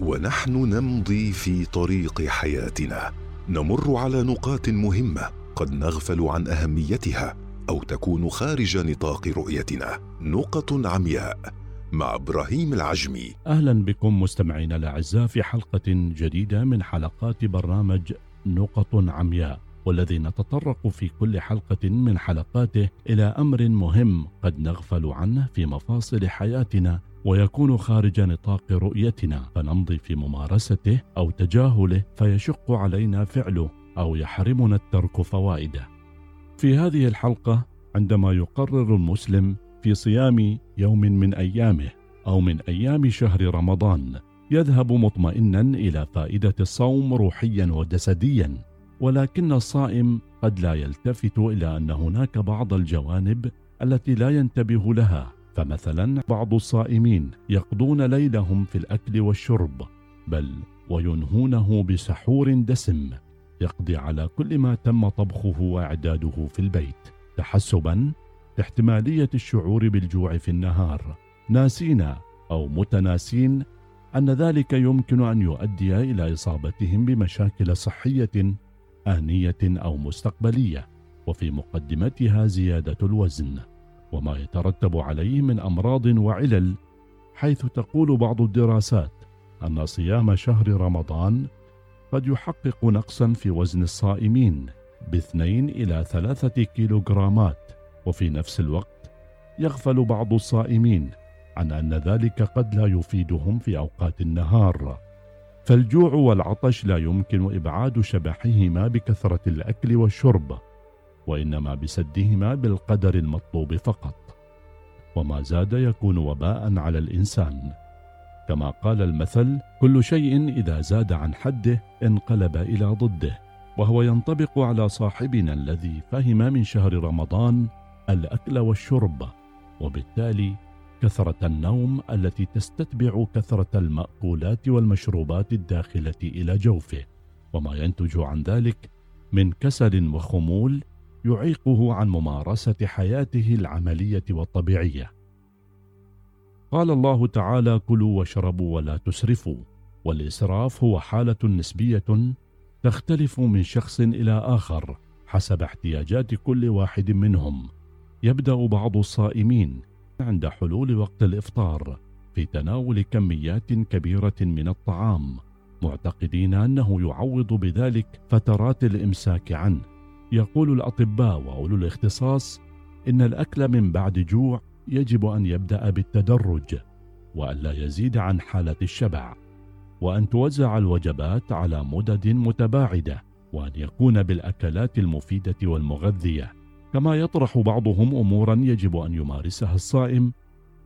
ونحن نمضي في طريق حياتنا. نمر على نقاط مهمة قد نغفل عن أهميتها أو تكون خارج نطاق رؤيتنا. نقط عمياء مع إبراهيم العجمي. أهلا بكم مستمعينا الأعزاء في حلقة جديدة من حلقات برنامج نقط عمياء. والذي نتطرق في كل حلقة من حلقاته إلى أمر مهم قد نغفل عنه في مفاصل حياتنا ويكون خارج نطاق رؤيتنا فنمضي في ممارسته أو تجاهله فيشق علينا فعله أو يحرمنا الترك فوائده. في هذه الحلقة عندما يقرر المسلم في صيام يوم من أيامه أو من أيام شهر رمضان يذهب مطمئنا إلى فائدة الصوم روحيا وجسديا ولكن الصائم قد لا يلتفت إلى أن هناك بعض الجوانب التي لا ينتبه لها. فمثلا بعض الصائمين يقضون ليلهم في الأكل والشرب بل وينهونه بسحور دسم يقضي على كل ما تم طبخه وإعداده في البيت. تحسبا لاحتماليه الشعور بالجوع في النهار. ناسين أو متناسين أن ذلك يمكن أن يؤدي إلى إصابتهم بمشاكل صحية آنية أو مستقبلية وفي مقدمتها زيادة الوزن وما يترتب عليه من أمراض وعلل حيث تقول بعض الدراسات أن صيام شهر رمضان قد يحقق نقصا في وزن الصائمين باثنين إلى ثلاثة كيلوغرامات وفي نفس الوقت يغفل بعض الصائمين عن أن ذلك قد لا يفيدهم في أوقات النهار. فالجوع والعطش لا يمكن إبعاد شبحهما بكثرة الأكل والشرب وإنما بسدهما بالقدر المطلوب فقط. وما زاد يكون وباء على الإنسان. كما قال المثل كل شيء إذا زاد عن حده انقلب إلى ضده. وهو ينطبق على صاحبنا الذي فهم من شهر رمضان الأكل والشرب وبالتالي كثرة النوم التي تستتبع كثرة المأكولات والمشروبات الداخلة إلى جوفه وما ينتج عن ذلك من كسل وخمول يعيقه عن ممارسة حياته العملية والطبيعية. قال الله تعالى كلوا واشربوا ولا تسرفوا والإسراف هو حالة نسبية تختلف من شخص إلى آخر حسب احتياجات كل واحد منهم. يبدأ بعض الصائمين عند حلول وقت الإفطار في تناول كميات كبيرة من الطعام معتقدين أنه يعوض بذلك فترات الإمساك عنه. يقول الأطباء وأولو الاختصاص إن الأكل من بعد جوع يجب أن يبدأ بالتدرج والا يزيد عن حالة الشبع وأن توزع الوجبات على مدد متباعدة وأن يكون بالأكلات المفيدة والمغذية. كما يطرح بعضهم أمورا يجب أن يمارسها الصائم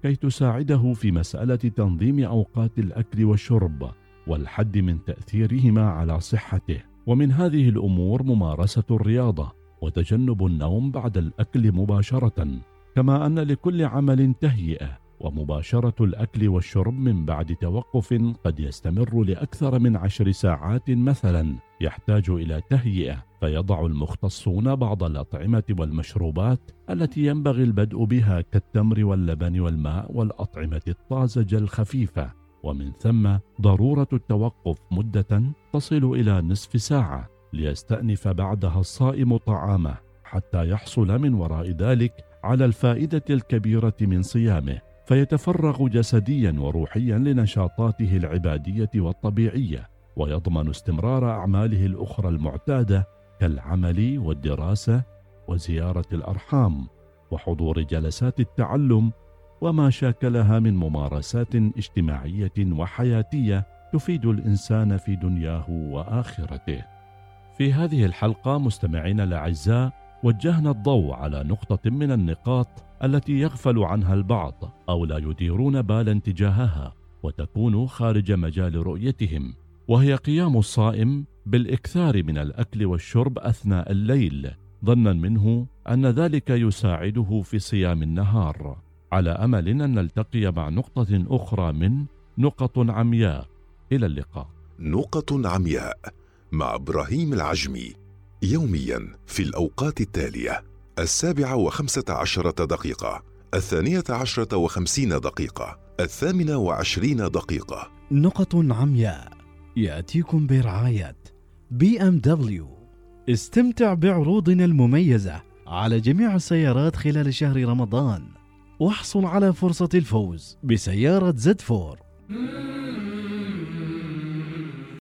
كي تساعده في مسألة تنظيم أوقات الأكل والشرب والحد من تأثيرهما على صحته. ومن هذه الأمور ممارسة الرياضة وتجنب النوم بعد الأكل مباشرة كما أن لكل عمل تهيئة. ومباشرة الأكل والشرب من بعد توقف قد يستمر لأكثر من عشر ساعات مثلا يحتاج إلى تهيئة فيضع المختصون بعض الأطعمة والمشروبات التي ينبغي البدء بها كالتمر واللبن والماء والأطعمة الطازجة الخفيفة. ومن ثم ضرورة التوقف مدة تصل إلى نصف ساعة ليستأنف بعدها الصائم طعامه حتى يحصل من وراء ذلك على الفائدة الكبيرة من صيامه. فيتفرغ جسديا وروحيا لنشاطاته العبادية والطبيعية ويضمن استمرار أعماله الأخرى المعتادة كالعمل والدراسة وزيارة الأرحام وحضور جلسات التعلم وما شاكلها من ممارسات اجتماعية وحياتية تفيد الإنسان في دنياه وآخرته. في هذه الحلقة مستمعينا الأعزاء وجهنا الضوء على نقطة من النقاط التي يغفل عنها البعض أو لا يديرون بالا تجاهها وتكون خارج مجال رؤيتهم وهي قيام الصائم بالإكثار من الأكل والشرب أثناء الليل ظنا منه أن ذلك يساعده في صيام النهار على أمل أن نلتقي مع نقطة أخرى من نقط عمياء. إلى اللقاء. نقط عمياء مع إبراهيم العجمي. يوميا في الأوقات التالية السابعة وخمسة عشرة دقيقة الثانية عشرة وخمسين دقيقة الثامنة وعشرين دقيقة. نقط عمياء يأتيكم برعاية BMW. استمتع بعروضنا المميزة على جميع السيارات خلال شهر رمضان واحصل على فرصة الفوز بسيارة Z4.